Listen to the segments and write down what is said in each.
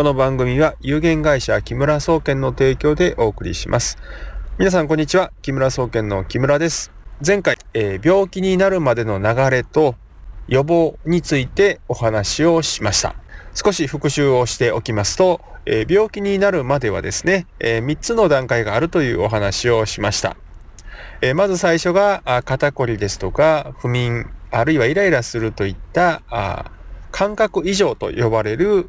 この番組は有限会社木村総研の提供でお送りします。皆さんこんにちは。木村総研の木村です。前回、えー、病気になるまでの流れと予防についてお話をしました。少し復習をしておきますと、えー、病気になるまではですね、えー、3つの段階があるというお話をしました。えまず最初が肩こりですとか不眠、あるいはイライラするといった感覚異常と呼ばれる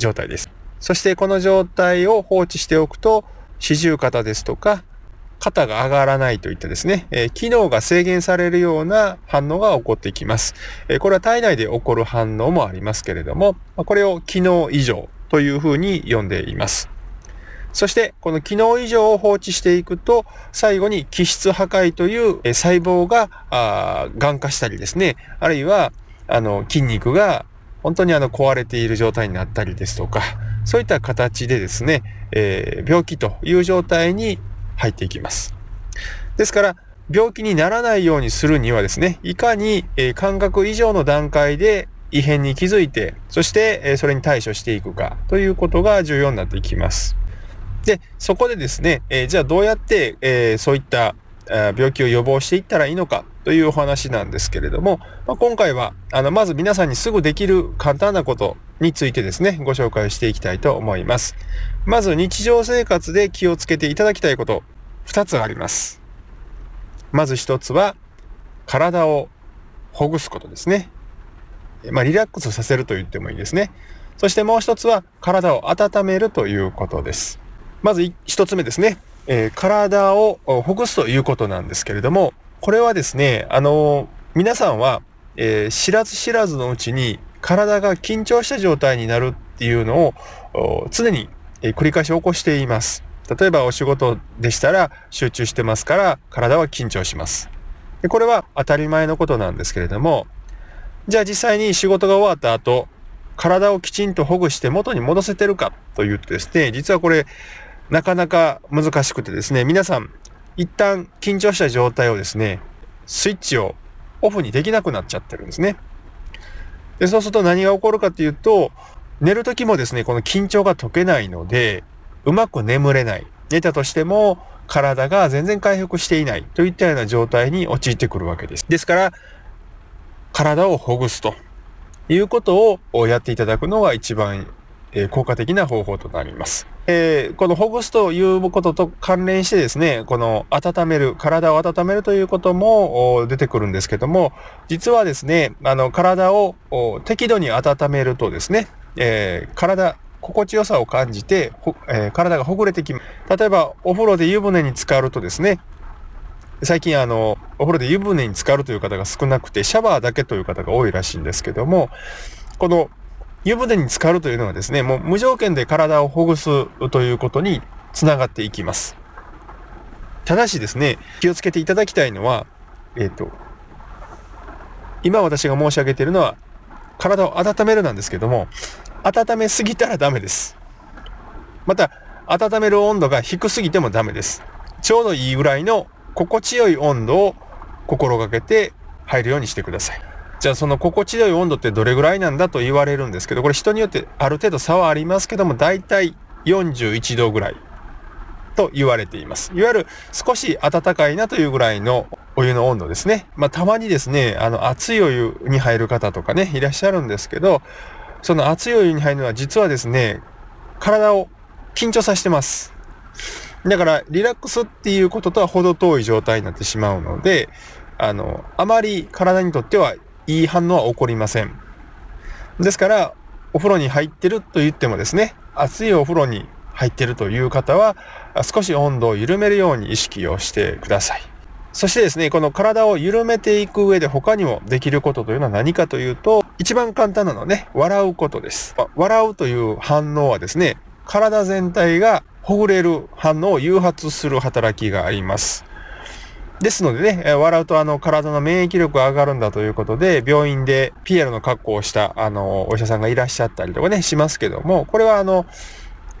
状態です。そしてこの状態を放置しておくと四十肩ですとか肩が上がらないといったですね、えー、機能が制限されるような反応が起こってきます。えー、これは体内で起こる反応もありますけれども、これを機能異常というふうに呼んでいます。そして、この機能異常を放置していくと、最後に気質破壊という細胞が、あがん化したりですね、あるいは、あの、筋肉が本当にあの壊れている状態になったりですとか、そういった形でですね、えー、病気という状態に入っていきます。ですから、病気にならないようにするにはですね、いかに、え感覚以上の段階で異変に気づいて、そして、えそれに対処していくかということが重要になっていきます。で、そこでですね、えじゃあどうやって、えそういった病気を予防していったらいいのかというお話なんですけれども、まあ、今回はあのまず皆さんにすぐできる簡単なことについてですね、ご紹介していきたいと思います。まず日常生活で気をつけていただきたいこと、2つあります。まず1つは、体をほぐすことですね。まあ、リラックスさせると言ってもいいですね。そしてもう1つは、体を温めるということです。まず1つ目ですね。え、体をほぐすということなんですけれども、これはですね、あの、皆さんは、えー、知らず知らずのうちに体が緊張した状態になるっていうのを常にえ繰り返し起こしています。例えばお仕事でしたら集中してますから体は緊張します。でこれは当たり前のことなんですけれども、じゃあ実際に仕事が終わった後、体をきちんとほぐして元に戻せてるかと言ってですね、実はこれなかなか難しくてですね、皆さん一旦緊張した状態をですね、スイッチをオフにできなくなっちゃってるんですね。で、そうすると何が起こるかっていうと、寝る時もですね、この緊張が解けないので、うまく眠れない。寝たとしても、体が全然回復していないといったような状態に陥ってくるわけです。ですから、体をほぐすということをやっていただくのが一番効果的な方法となります。えー、このほぐすということと関連してですね、この温める、体を温めるということも出てくるんですけども、実はですね、あの、体を適度に温めるとですね、えー、体、心地よさを感じて、えー、体がほぐれてきます。例えば、お風呂で湯船に浸かるとですね、最近あの、お風呂で湯船に浸かるという方が少なくて、シャワーだけという方が多いらしいんですけども、この湯船に浸かるというのはですね、もう無条件で体をほぐすということにつながっていきます。ただしですね、気をつけていただきたいのは、えっ、ー、と、今私が申し上げているのは、体を温めるなんですけども、温めすぎたらダメです。また、温める温度が低すぎてもダメです。ちょうどいいぐらいの心地よい温度を心がけて入るようにしてください。じゃあその心地よい温度ってどれぐらいなんだと言われるんですけど、これ人によってある程度差はありますけども、だいたい41度ぐらいと言われています。いわゆる少し暖かいなというぐらいのお湯の温度ですね。まあたまにですね、あの熱いお湯に入る方とかね、いらっしゃるんですけど、その熱いお湯に入るのは実はですね、体を緊張させてます。だからリラックスっていうこととは程遠い状態になってしまうので、あの、あまり体にとってはいい反応は起こりません。ですから、お風呂に入ってると言ってもですね、熱いお風呂に入ってるという方は、少し温度を緩めるように意識をしてください。そしてですね、この体を緩めていく上で他にもできることというのは何かというと、一番簡単なのはね、笑うことです。笑うという反応はですね、体全体がほぐれる反応を誘発する働きがあります。ですのでね、笑うとあの体の免疫力が上がるんだということで、病院でピエロの格好をしたあのお医者さんがいらっしゃったりとかね、しますけども、これはあの、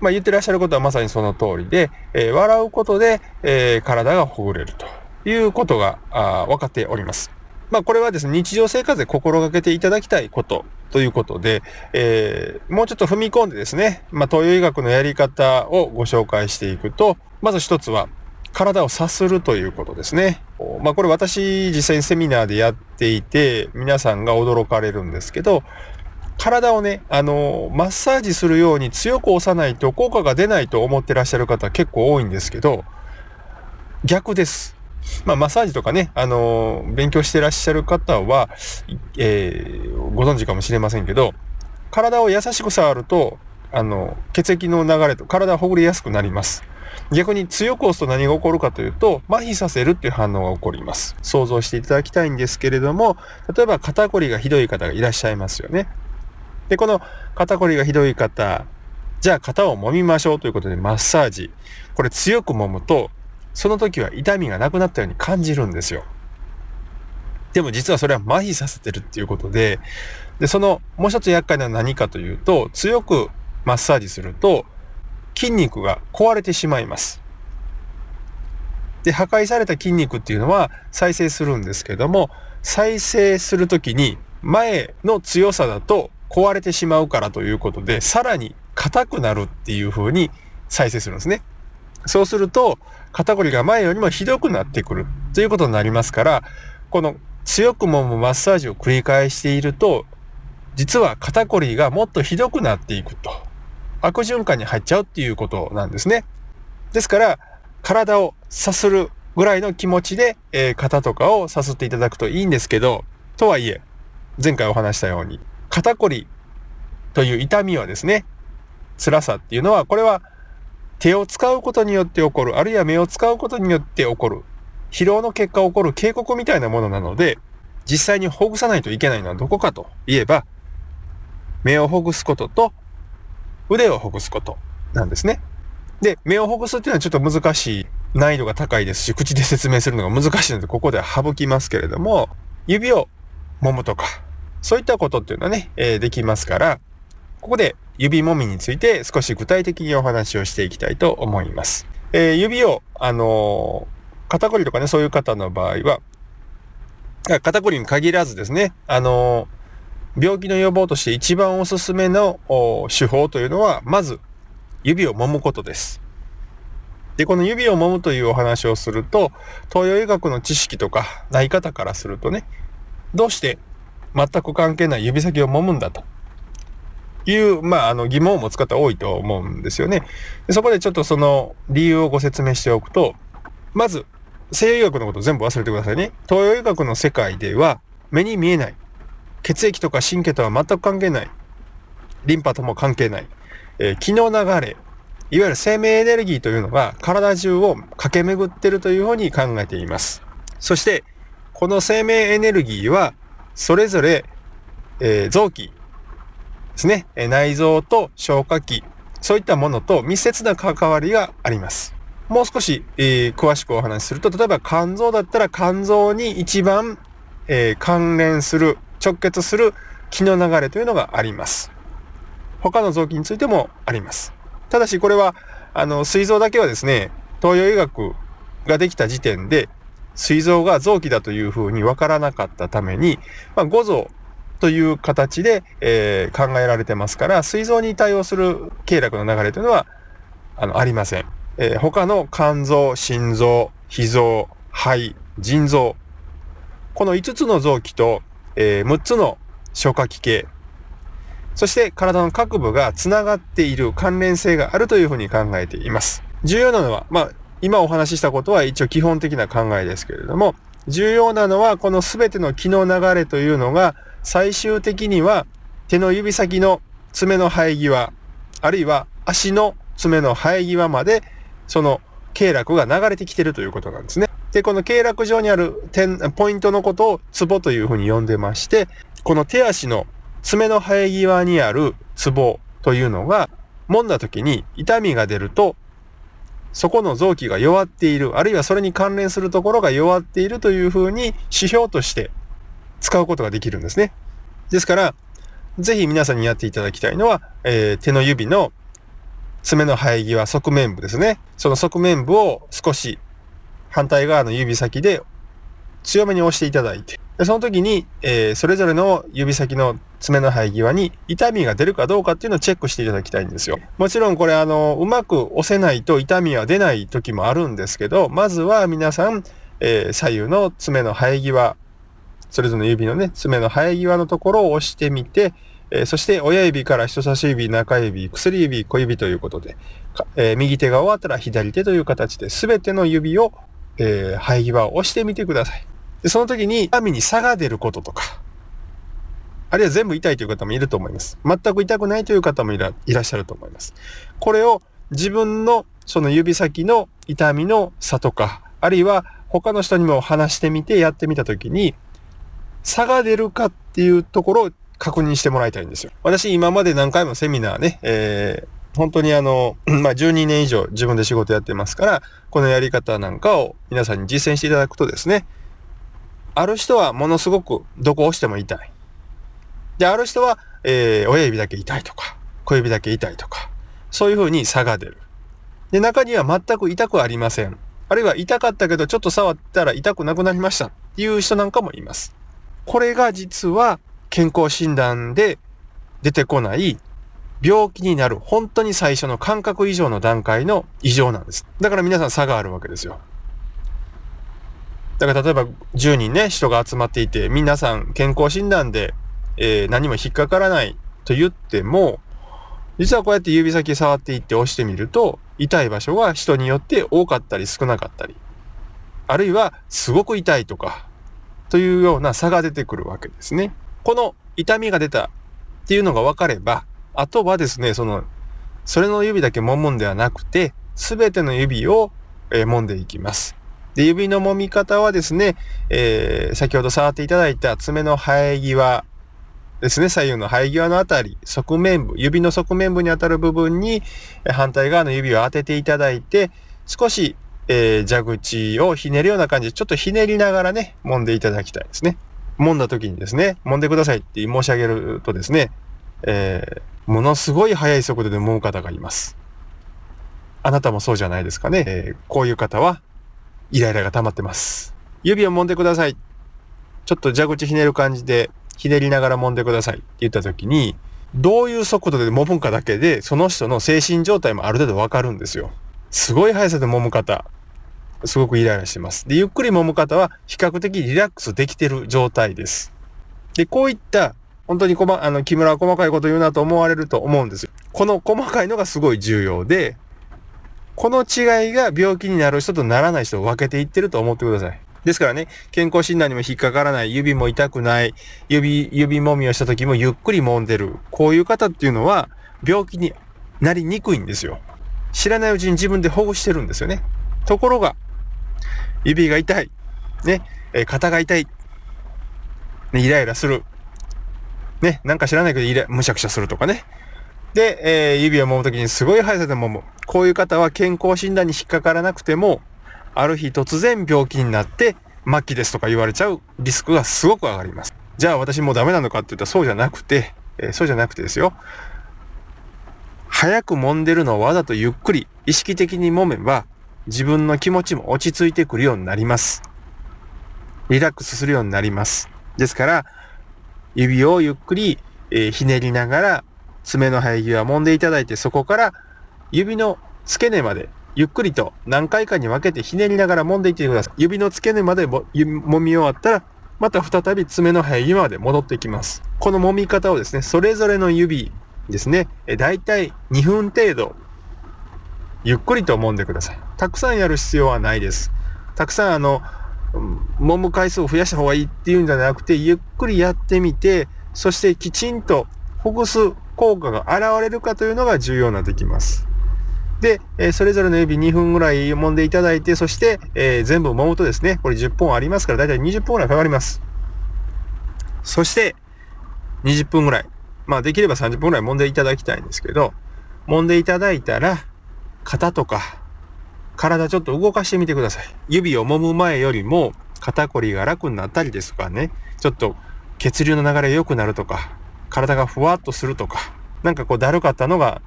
まあ、言ってらっしゃることはまさにその通りで、えー、笑うことで、えー、体がほぐれるということが分かっております。まあこれはですね、日常生活で心がけていただきたいことということで、えー、もうちょっと踏み込んでですね、まあ、東洋医学のやり方をご紹介していくと、まず一つは、体をさするということですね。まあ、これ私実際にセミナーでやっていて、皆さんが驚かれるんですけど、体をね、あの、マッサージするように強く押さないと効果が出ないと思ってらっしゃる方結構多いんですけど、逆です。まあ、マッサージとかね、あの勉強してらっしゃる方は、えー、ご存知かもしれませんけど、体を優しく触ると、あの、血液の流れと体がほぐれやすくなります。逆に強く押すと何が起こるかというと、麻痺させるっていう反応が起こります。想像していただきたいんですけれども、例えば肩こりがひどい方がいらっしゃいますよね。で、この肩こりがひどい方、じゃあ肩を揉みましょうということでマッサージ。これ強く揉むと、その時は痛みがなくなったように感じるんですよ。でも実はそれは麻痺させてるっていうことで、で、そのもう一つ厄介なのは何かというと、強くマッサージすると筋肉が壊れてしまいます。で、破壊された筋肉っていうのは再生するんですけども、再生するときに前の強さだと壊れてしまうからということで、さらに硬くなるっていう風に再生するんですね。そうすると、肩こりが前よりもひどくなってくるということになりますから、この強く揉むマッサージを繰り返していると、実は肩こりがもっとひどくなっていくと。悪循環に入っちゃうっていうことなんですね。ですから、体をさするぐらいの気持ちで、えー、肩とかをさすっていただくといいんですけど、とはいえ、前回お話したように、肩こりという痛みはですね、辛さっていうのは、これは手を使うことによって起こる、あるいは目を使うことによって起こる、疲労の結果起こる警告みたいなものなので、実際にほぐさないといけないのはどこかといえば、目をほぐすことと腕をほぐすことなんですね。で、目をほぐすっていうのはちょっと難しい、難易度が高いですし、口で説明するのが難しいので、ここでは省きますけれども、指を揉むとか、そういったことっていうのはね、えー、できますから、ここで指もみについて少し具体的にお話をしていきたいと思います。えー、指を、あのー、肩こりとかね、そういう方の場合は、肩こりに限らずですね、あのー、病気の予防として一番おすすめの手法というのは、まず指を揉むことです。で、この指を揉むというお話をすると、東洋医学の知識とかない方からするとね、どうして全く関係ない指先を揉むんだという、まあ、あの疑問を持つ方多いと思うんですよね。そこでちょっとその理由をご説明しておくと、まず、西洋医学のこと全部忘れてくださいね。東洋医学の世界では目に見えない。血液とか神経とは全く関係ない。リンパとも関係ない。えー、気の流れ、いわゆる生命エネルギーというのが体中を駆け巡っているというふうに考えています。そして、この生命エネルギーは、それぞれ、えー、臓器ですね、内臓と消化器、そういったものと密接な関わりがあります。もう少し、えー、詳しくお話しすると、例えば肝臓だったら肝臓に一番、えー、関連する、直結する気の流れというのがあります。他の臓器についてもあります。ただしこれは、あの、膵臓だけはですね、東洋医学ができた時点で、膵臓が臓器だというふうに分からなかったために、まあ、五臓という形で、えー、考えられてますから、膵臓に対応する経絡の流れというのは、あの、ありません。えー、他の肝臓、心臓、脾臓、肺、腎臓、この5つの臓器と、えー、6つの消化器系、そして体の各部がつながっている関連性があるというふうに考えています。重要なのは、まあ、今お話ししたことは一応基本的な考えですけれども、重要なのはこの全ての気の流れというのが最終的には手の指先の爪の生え際、あるいは足の爪の生え際までその経絡が流れてきてるということなんですね。で、この経絡上にある点、ポイントのことをツボというふうに呼んでまして、この手足の爪の生え際にあるツボというのが、揉んだ時に痛みが出るとそこの臓器が弱っている、あるいはそれに関連するところが弱っているというふうに指標として使うことができるんですね。ですから、ぜひ皆さんにやっていただきたいのは、えー、手の指の爪の生え際側面部ですね。その側面部を少し反対側の指先で強めに押していただいて、その時に、えー、それぞれの指先の爪の生え際に痛みが出るかどうかっていうのをチェックしていただきたいんですよ。もちろんこれあの、うまく押せないと痛みは出ない時もあるんですけど、まずは皆さん、えー、左右の爪の生え際、それぞれの指のね、爪の生え際のところを押してみて、えー、そして親指から人差し指、中指、薬指、小指ということで、えー、右手が終わったら左手という形で全ての指を、えー、生え際を押してみてください。で、その時に痛みに差が出ることとか、あるいは全部痛いという方もいると思います。全く痛くないという方もいらっしゃると思います。これを自分のその指先の痛みの差とか、あるいは他の人にも話してみてやってみたときに、差が出るかっていうところを確認してもらいたいんですよ。私今まで何回もセミナーね、えー、本当にあの、まあ、12年以上自分で仕事やってますから、このやり方なんかを皆さんに実践していただくとですね、ある人はものすごくどこを押しても痛い。で、ある人は、えー、親指だけ痛いとか、小指だけ痛いとか、そういう風に差が出る。で、中には全く痛くありません。あるいは痛かったけどちょっと触ったら痛くなくなりましたっていう人なんかもいます。これが実は健康診断で出てこない病気になる本当に最初の感覚異常の段階の異常なんです。だから皆さん差があるわけですよ。だから例えば10人ね、人が集まっていて、皆さん健康診断で、えー、何も引っかからないと言っても、実はこうやって指先触っていって押してみると、痛い場所が人によって多かったり少なかったり、あるいはすごく痛いとか、というような差が出てくるわけですね。この痛みが出たっていうのが分かれば、あとはですね、その、それの指だけ揉むんではなくて、すべての指を、えー、揉んでいきます。で、指の揉み方はですね、えー、先ほど触っていただいた爪の生え際ですね、左右の生え際のあたり、側面部、指の側面部にあたる部分に、反対側の指を当てていただいて、少し、えー、蛇口をひねるような感じで、ちょっとひねりながらね、揉んでいただきたいですね。揉んだ時にですね、揉んでくださいって申し上げるとですね、えー、ものすごい速い速度で揉む方がいます。あなたもそうじゃないですかね。えー、こういう方は、イライラが溜まってます。指を揉んでください。ちょっと蛇口ひねる感じで、ひねりながら揉んでくださいって言った時に、どういう速度で揉むかだけで、その人の精神状態もある程度わかるんですよ。すごい速さで揉む方、すごくイライラしてます。で、ゆっくり揉む方は比較的リラックスできてる状態です。で、こういった、本当に細、あの、木村は細かいこと言うなと思われると思うんですよ。この細かいのがすごい重要で、この違いが病気になる人とならない人を分けていってると思ってください。ですからね、健康診断にも引っかからない、指も痛くない、指、指もみをした時もゆっくり揉んでる。こういう方っていうのは、病気になりにくいんですよ。知らないうちに自分で保護してるんですよね。ところが、指が痛い。ね、え肩が痛い。ね、イライラする。ね、なんか知らないけどイラ、むしゃくしゃするとかね。で、えー、指を揉むときにすごい速さで揉む。こういう方は健康診断に引っかからなくても、ある日突然病気になって末期ですとか言われちゃうリスクがすごく上がります。じゃあ私もうダメなのかって言ったらそうじゃなくて、えー、そうじゃなくてですよ。早く揉んでるのをわざとゆっくり意識的に揉めば自分の気持ちも落ち着いてくるようになります。リラックスするようになります。ですから、指をゆっくり、え、ひねりながら爪の生え際揉んでいただいてそこから指の付け根までゆっくりと何回かに分けてひねりながら揉んでいってください。指の付け根までも揉み終わったら、また再び爪の生え際まで戻ってきます。この揉み方をですね、それぞれの指ですね、だいたい2分程度、ゆっくりと揉んでください。たくさんやる必要はないです。たくさんあの、揉む回数を増やした方がいいっていうんじゃなくて、ゆっくりやってみて、そしてきちんとほぐす効果が現れるかというのが重要になってきます。で、えそれぞれの指2分ぐらい揉んでいただいて、そして、えー、全部揉むとですね、これ10本ありますから、だいたい20分ぐらいかかります。そして、20分ぐらい。まあ、できれば30分ぐらい揉んでいただきたいんですけど、揉んでいただいたら、肩とか、体ちょっと動かしてみてください。指を揉む前よりも、肩こりが楽になったりですとかね、ちょっと血流の流れ良くなるとか、体がふわっとするとか、なんかこうだるかったのが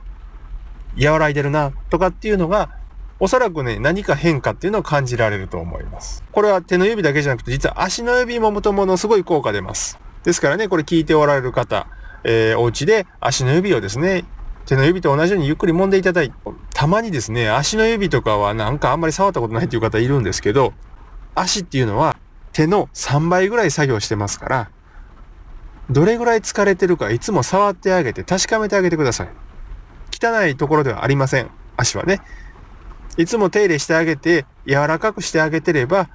和らいでるなとかっていうのが、おそらくね、何か変化っていうのを感じられると思います。これは手の指だけじゃなくて、実は足の指ももとものすごい効果出ます。ですからね、これ聞いておられる方、えー、お家で足の指をですね、手の指と同じようにゆっくり揉んでいただいて、たまにですね、足の指とかはなんかあんまり触ったことないっていう方いるんですけど、足っていうのは手の3倍ぐらい作業してますから、どれぐらい疲れてるかいつも触ってあげて確かめてあげてください。汚いところではありません。足はね。いつも手入れしてあげて、柔らかくしてあげてれば、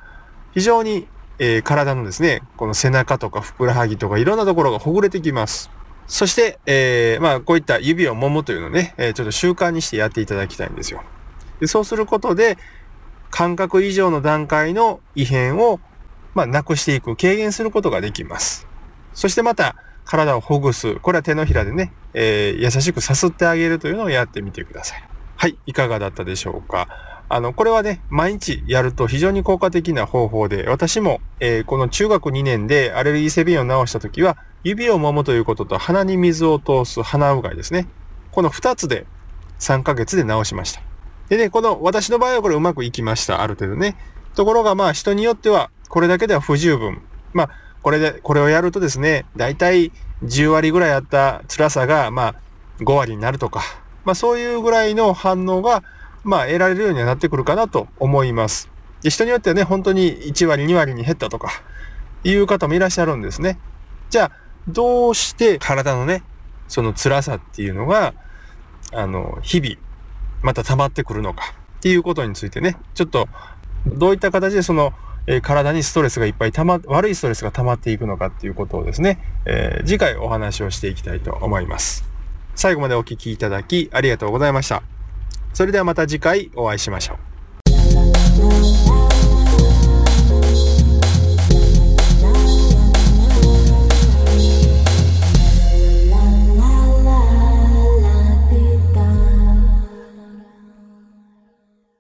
非常に、えー、体のですね、この背中とかふくらはぎとかいろんなところがほぐれてきます。そして、えー、まあ、こういった指を揉むというのをね、えー、ちょっと習慣にしてやっていただきたいんですよ。でそうすることで、感覚以上の段階の異変を、まあ、なくしていく、軽減することができます。そしてまた、体をほぐす。これは手のひらでね、えー、優しくさすってあげるというのをやってみてください。はい、いかがだったでしょうか。あの、これはね、毎日やると非常に効果的な方法で、私も、えー、この中学2年でアレルギー性鼻炎を治した時は、指を揉むということと鼻に水を通す鼻うがいですね。この2つで3ヶ月で治しました。でね、この私の場合はこれうまくいきました。ある程度ね。ところがまあ人によってはこれだけでは不十分。まあこれで、これをやるとですね、だいたい10割ぐらいあった辛さがまあ5割になるとか、まあそういうぐらいの反応がまあ得られるようにはなってくるかなと思います。で人によってはね、本当に1割2割に減ったとかいう方もいらっしゃるんですね。じゃあ、どうして体のね、その辛さっていうのが、あの、日々、また溜まってくるのかっていうことについてね、ちょっと、どういった形でその、えー、体にストレスがいっぱい溜ま、悪いストレスが溜まっていくのかっていうことをですね、えー、次回お話をしていきたいと思います。最後までお聴きいただきありがとうございました。それではまた次回お会いしましょう。